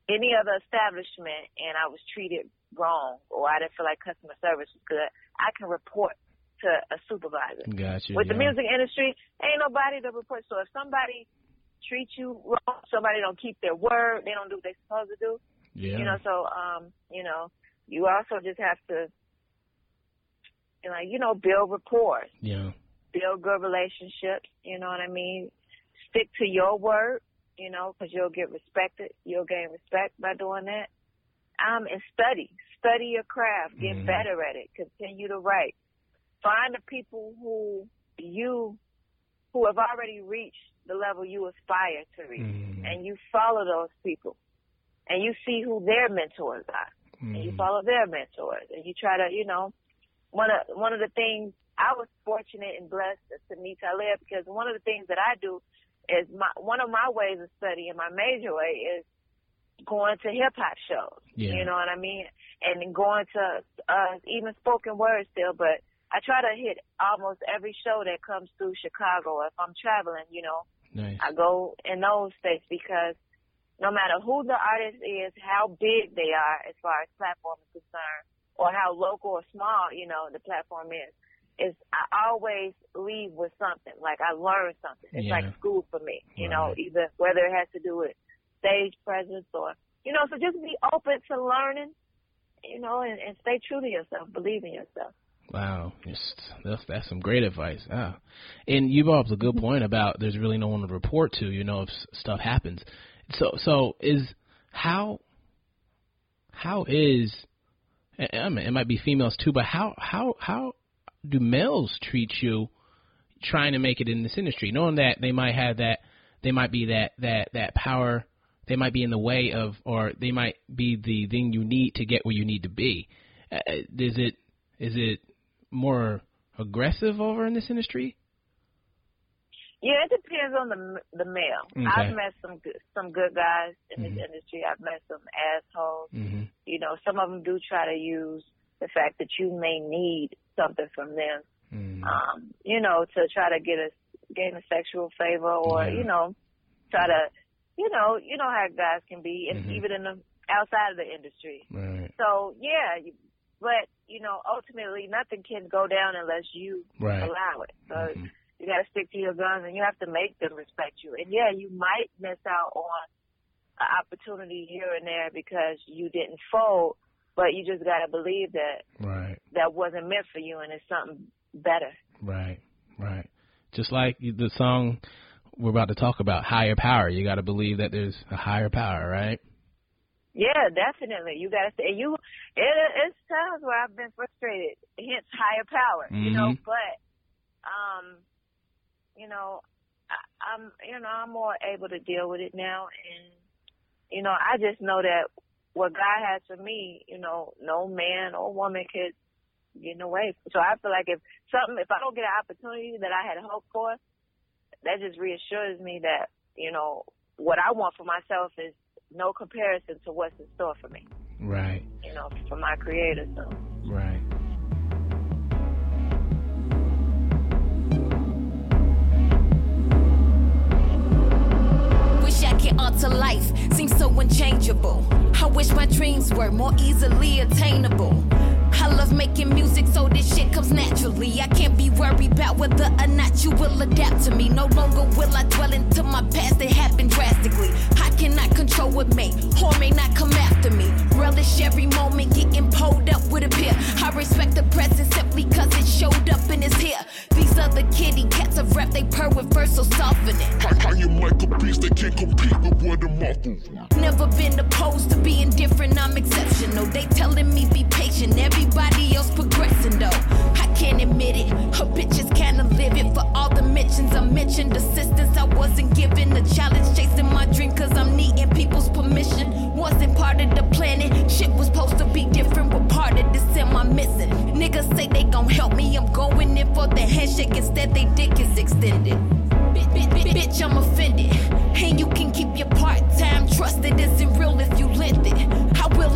any other establishment and I was treated wrong or I didn't feel like customer service was good, I can report to a supervisor. Gotcha. With the music industry, ain't nobody to report. So if somebody treats you wrong, somebody don't keep their word, they don't do what they're supposed to do. Yeah. You know, so um, you know, you also just have to, you know, you know, build rapport yeah. build good relationships. You know what I mean? Stick to your word, you know, because you'll get respected. You'll gain respect by doing that. Um, and study, study your craft, get Mhm. better at it, continue to write. Find the people who you, who have already reached the level you aspire to reach, Mhm. and you follow those people, and you see who their mentors are and you Mhm. follow their mentors and you try to, you know, one of one of the things I was fortunate and blessed to meet Talib because one of the things that I do is my one of my ways of studying my major way is going to hip hop shows. Yeah. You know what I mean? And going to uh even spoken word still, but I try to hit almost every show that comes through Chicago. If I'm traveling, you know, Nice. I go in those states because no matter who the artist is, how big they are as far as platform is concerned, or how local or small, you know, the platform is, is I always leave with something. Like I learned something. It's Yeah. like school for me, you know, either whether it has to do with stage presence or, you know, so just be open to learning, you know, and, and stay true to yourself, believe in yourself. Wow, that's that's some great advice. Wow. And you brought up a good point about there's really no one to report to. You know, if stuff happens. So so is how how is I mean, it might be females too, but how how how do males treat you trying to make it in this industry, knowing that they might have that they might be that that that power they might be in the way of or they might be the thing you need to get where you need to be. Uh, is it is it more aggressive over in this industry? Yeah, it depends on the the male. Okay. I've met some good, some good guys in Mhm. this industry. I've met some assholes. Mm-hmm. You know, some of them do try to use the fact that you may need something from them, Mm-hmm. um, you know, to try to get a gain a sexual favor or Yeah. you know, try to, you know, you know how guys can be, and Mhm. even in the outside of the industry. Right. So yeah, but you know, ultimately nothing can go down unless you Right. allow it. So Mhm. you got to stick to your guns, and you have to make them respect you. And yeah, you might miss out on an opportunity here and there because you didn't fold, but you just got to believe that Right. that wasn't meant for you, and it's something better. Right. Right. Just like the song we're about to talk about, higher power. You got to believe that there's a higher power, right? Yeah, definitely. You got to stay. You, it, it's times where I've been frustrated. Hence, higher power. You know, Mhm. but um, you know, I, I'm, you know, I'm more able to deal with it now, and you know, I just know that what God has for me, you know, no man or woman could get in the way. So I feel like if something, if I don't get an opportunity that I had hoped for, that just reassures me that you know what I want for myself is no comparison to what's in store for me. Right. You know, for my creator. So. Right. Wish I could alter life, seems so unchangeable. I wish my dreams were more easily attainable making music, so this shit comes naturally. I can't be worried about whether or not you will adapt to me. No longer will I dwell into my past, it happened drastically. I cannot control what may or may not come after me. Relish every moment, getting pulled up with a peer. I respect the present simply cause it showed up and it's here. These other kitty cats of rap, they purr with verse so softening. I, I am like a beast, they can't compete with what I'm offering. Never been opposed to being different, I'm exceptional. They telling me be watching everybody else progressing though. I can't admit it, her bitches kinda live it for all the mentions I mentioned. Assistance I wasn't given, The challenge chasing my dream cause I'm needing people's permission. Wasn't part of the planet, shit was supposed to be different, but part of this am I missing. Niggas say they gon' help me, I'm going in for the handshake, instead they dick is extended. Bitch, I'm offended. And you can keep your part time. Trust it isn't real if you lent it.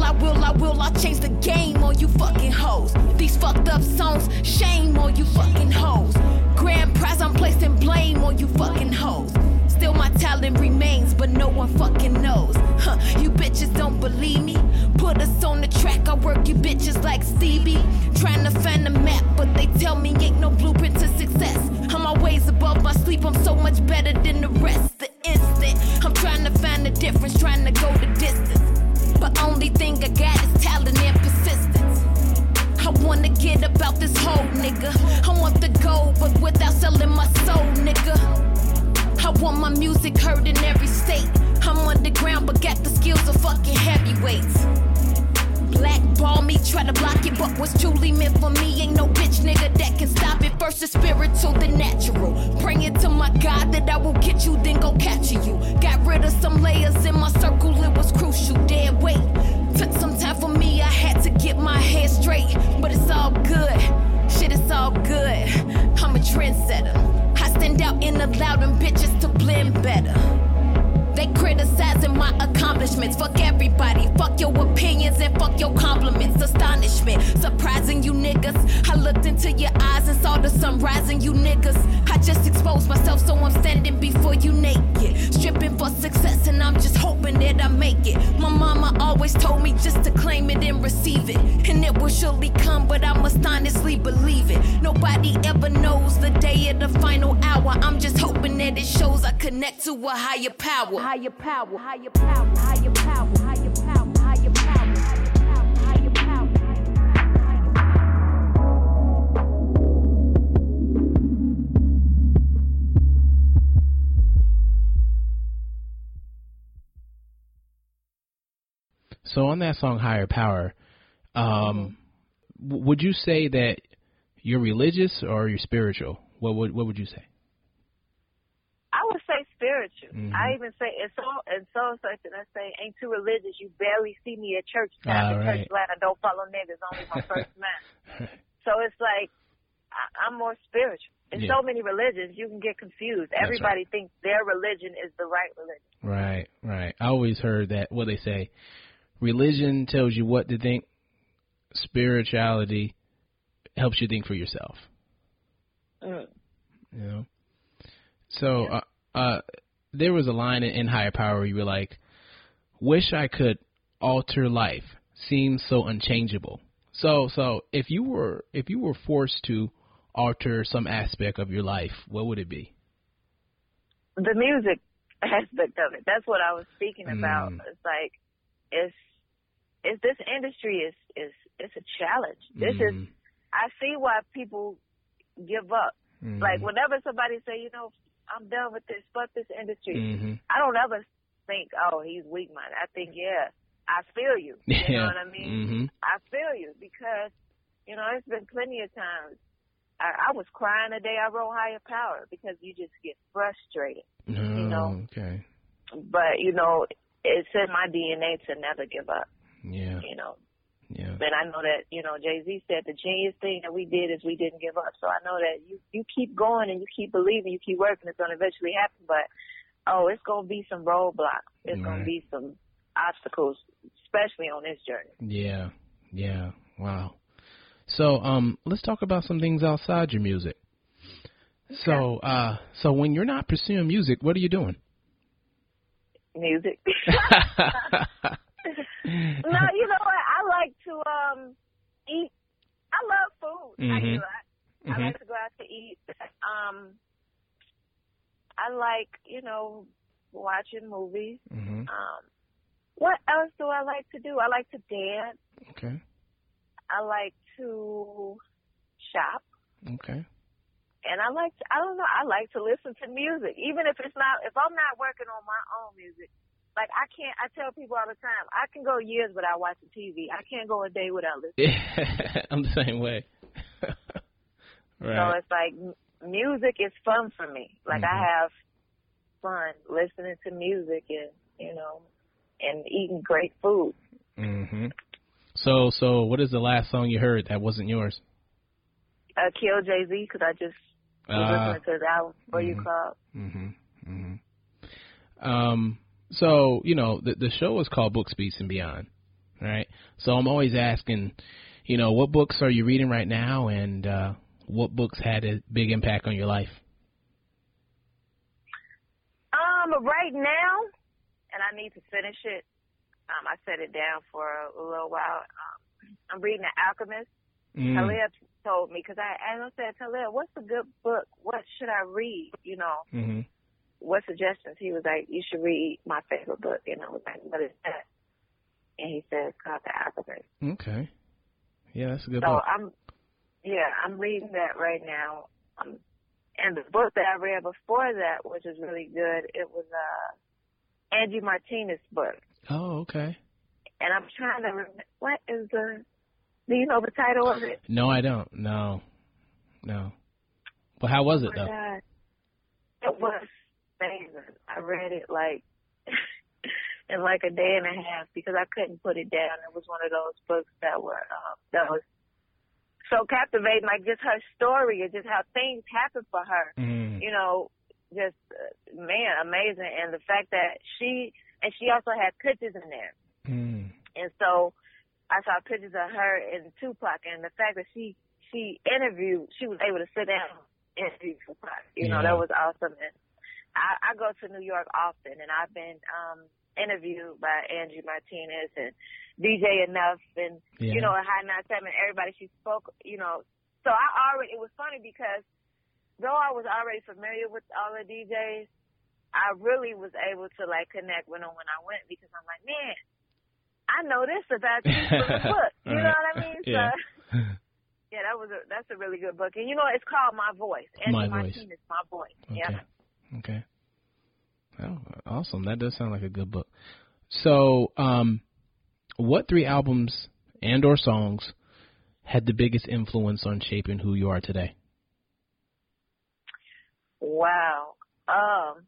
I will, I will, I will. I'll change the game on you fucking hoes. These fucked up songs, shame on you fucking hoes. Grand prize, I'm placing blame on you fucking hoes. Still, my talent remains, but no one fucking knows. Huh, you bitches don't believe me. Put us on the track, I work you bitches like Stevie. Trying to find a map, but they tell me ain't no blueprint to success. I'm always above my sleep, I'm so much better than the rest. The instant, I'm trying to find the difference, trying to go the distance. Only thing I got is talent and persistence. I wanna get about this whole nigga. I want the gold, but without selling my soul, nigga. I want my music heard in every state. I'm underground, but got the skills of fucking heavyweights. Blackball me, try to block it, but what's truly meant for me ain't no bitch nigga that can stop it. First the spiritual, the natural. Praying to my God that I will get you, then go capture you. Got rid of some layers in my circle, it was crucial. Dead weight. Took some time for me, I had to get my head straight, but it's all good. Shit, it's all good. I'm a trendsetter. I stand out in the loud and bitches to blend better. They criticizing my accomplishments. Fuck everybody. Fuck your opinions and fuck your compliments. Astonishment. Surprising you niggas. I looked into your eyes and saw the sun rising, you niggas. I just exposed myself, so I'm standing before you naked. Stripping for success, and I'm just hoping that I make it. My mama always told me just to claim it and receive it. And it will surely come, but I must honestly believe it. Nobody ever knows the day of the final hour. I'm just hoping that it shows I connect to a higher power. Higher power, higher power, higher power, higher power, higher power, higher power, higher power. So on that song Higher Power, um, w- would you say that you're religious or you're spiritual? What would what would you say? I would say spiritual. Mhm. I even say it's so and so such and I say ain't too religious. You barely see me at church All time. right. Church glad I don't follow niggas. Only my first man. So it's like I, I'm more spiritual. In Yeah. so many religions, you can get confused. That's Everybody thinks their religion is the right religion. Right, right. I always heard that what they say, religion tells you what to think, spirituality helps you think for yourself. Mm. You know. So, uh, uh, there was a line in, in Higher Power where you were like, "Wish I could alter life. Seems so unchangeable." So, so if you were if you were forced to alter some aspect of your life, what would it be? The music aspect of it. That's what I was speaking about. Mm. It's like it's it's this industry is is it's a challenge. This is Mm, I see why people give up. mm, Like whenever somebody say, you know, I'm done with this, fuck this industry. mhm. I don't ever think, oh, he's weak minded. I think, yeah, I feel you. You Yeah. know what I mean? Mhm. I feel you because, you know, it's been plenty of times. I, I was crying the day I wrote Higher Power because you just get frustrated. Oh, know. okay. But, you know, it's in my DNA to never give up, Yeah, you know. Yeah. And I know that, you know, Jay Z said the genius thing that we did is we didn't give up. So I know that you, you keep going and you keep believing, you keep working, it's going to eventually happen. But, oh, it's going to be some roadblocks. It's going to be some obstacles, especially on this journey. Yeah, yeah. Wow. So, um, let's talk about some things outside your music. So, uh, so when you're not pursuing music, what are you doing? Music. no, you know what? I like to um eat. I love food. I Mhm. eat a lot. I Mhm. like to go out to eat. Um, I like, you know, watching movies. hmm Um, what else do I like to do? I like to dance. Okay. I like to shop. Okay. And I like to, I don't know, I like to listen to music. Even if it's not, if I'm not working on my own music, like I can't, I tell people all the time, I can go years without watching TV. I can't go a day without listening. Yeah, I'm the same way. So it's like music is fun for me. Like Mhm. I have fun listening to music and, you know, and eating great food. hmm So, so what is the last song you heard that wasn't yours? uh, Kill Jay Z because I just was Ah. listening to his album for you Mhm. club. Mhm. Mhm. Um. So you know the the show is called Books Beats and Beyond, right? So I'm always asking, you know, what books are you reading right now, and uh, what books had a big impact on your life? Um, right now, and I need to finish it. Um, I set it down for a little while. Um, I'm reading The Alchemist. Mm. Talib told me because I, as I said, Talib, what's a good book? What should I read? You know, Mhm. What suggestions? He was like, you should read my favorite book, and I was like, what is that? And he said, it's called The Alchemist. Okay. Yeah, that's a good So book. I'm, yeah, I'm reading that right now. Um, and the book that I read before that, which is really good, it was uh Angie Martinez book. Oh, okay. And I'm trying to remember what is the. Do you know the title of it? No, I don't. No, no. But how was it Oh though? God. It was amazing. I read it like in like a day and a half because I couldn't put it down. It was one of those books that were uh, that was so captivating, like just her story and just how things happen for her. Mm. You know, just uh, man, amazing. And the fact that she and she also had pictures in there, Mm. and so I saw pictures of her and Tupac, and the fact that she she interviewed, she was able to sit down and interview Tupac. You know, that was awesome. And I, I go to New York often, and I've been um interviewed by Angie Martinez and DJ Enuff, and Yeah. you know, Hot Ninety Seven. Everybody she spoke, you know. So I already it was funny because though I was already familiar with all the DJs, I really was able to like connect with them when I went because I'm like, man, I know this about you from the book. You know Right. what I mean? Yeah. So yeah, that was a that's a really good book. And you know, it's called My Voice. Angie My Voice. Martinez, My Voice. Okay. Yeah. Okay. Oh, awesome. That does sound like a good book. So, um, what three albums and or songs had the biggest influence on shaping who you are today? Wow. Um,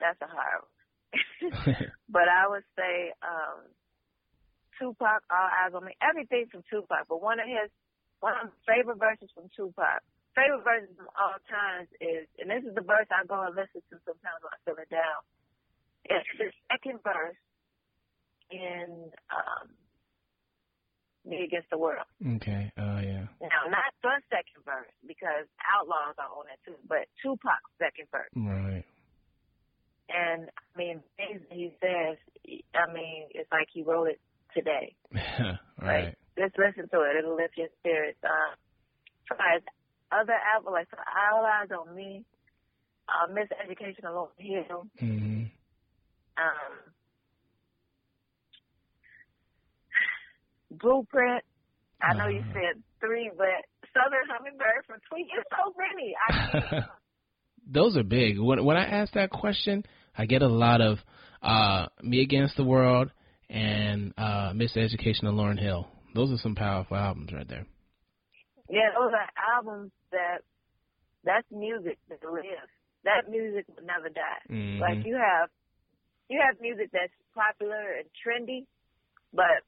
that's a hard one. but I would say um Tupac, all Eyez on me, everything from Tupac. But one of his, one of my favorite verses from Tupac, favorite verses from all times is, and this is the verse I go and listen to sometimes when I feel it down. It's the second verse in um, Me Against the World. okay. Oh, yeah. Now, not the second verse because Outlawz are on it too, but Tupac's second verse. Right. And I mean, things he says, I mean, it's like he wrote it today. right. Like, just listen to it; it'll lift your spirits. Um, far as other albums, like so All Eyez on Me, uh, Miseducation o' Lauryn Hill, hmm um, Blueprint. I know you Uh-huh. said three, but Southern Hummingbird from Tweet. It's so many. I. Those are big. When when I ask that question, I get a lot of uh, Me Against the World and uh, Miseducation of Lauryn Hill. Those are some powerful albums right there. Yeah, those are albums that that's music that lives. That music will never die. Mhm. Like you have you have music that's popular and trendy, but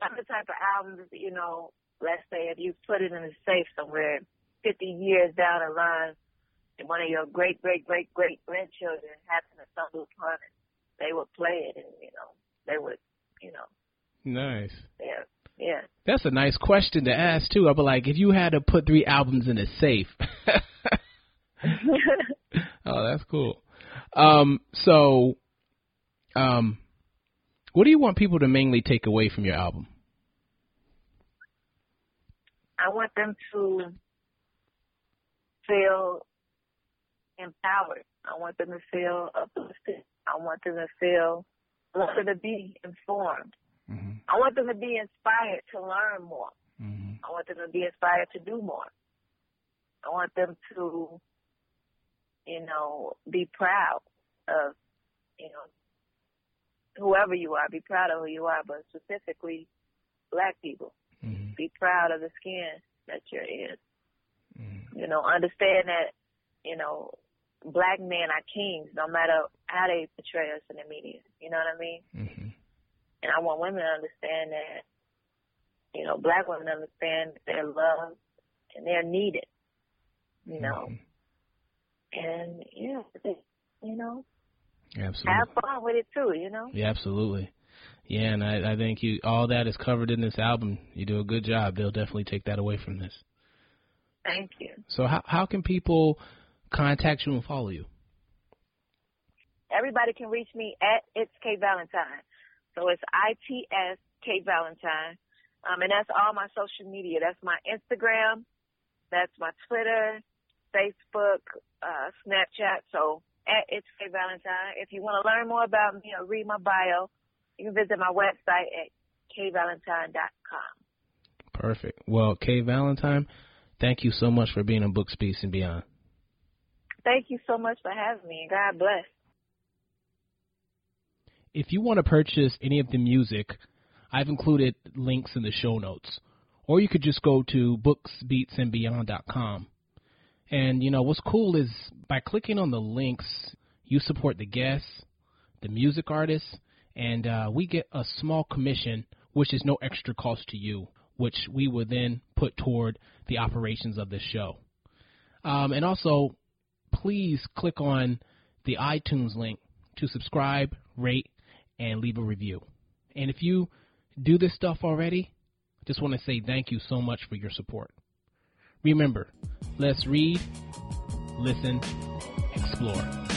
other type of albums, you know, let's say if you put it in a safe somewhere fifty years down the line and one of your great great great great grandchildren happen to stumble upon it, they would play it and, you know, they would you know, Nice. yeah. Yeah. That's a nice question to ask too. I'd be like, if you had to put three albums in a safe. oh, that's cool. Um, so, um, what do you want people to mainly take away from your album? I want them to feel empowered. I want them to feel uplifted. I want them to feel I want them to be informed. Mm-hmm. I want them to be inspired to learn more. Mm-hmm. I want them to be inspired to do more. I want them to, you know, be proud of, you know, whoever you are. Be proud of who you are, but specifically black people. Mm-hmm. Be proud of the skin that you're in. Mm-hmm. You know, understand that, you know, black men are kings no matter how they portray us in the media. You know what I mean? And I want women to understand that, you know, black women understand that they're loved, and they're needed. You know, mm-hmm. and yeah, you know, absolutely have fun with it too. You know. Yeah, absolutely. Yeah, and I, I think you all that is covered in this album. You do a good job. They'll definitely take that away from this. Thank you. So how how can people contact you and follow you? Everybody can reach me at it's K Valentine. So it's I T S K Valentine. Um, and that's all my social media. That's my Instagram, that's my Twitter, Facebook, uh, Snapchat. So at it's K Valentine. If you want to learn more about me or read my bio, you can visit my website at kvalentine.com. Perfect. Well, K Valentine, thank you so much for being on Books Beats and Beyond. Thank you so much for having me. God bless. If you want to purchase any of the music, I've included links in the show notes. Or you could just go to booksbeatsandbeyond.com. And you know what's cool is by clicking on the links, you support the guests, the music artists, and uh, we get a small commission, which is no extra cost to you, which we will then put toward the operations of this show. Um, and also, please click on the iTunes link to subscribe, rate, and leave a review. And if you do this stuff already, I just want to say thank you so much for your support. Remember, let's read, listen, explore.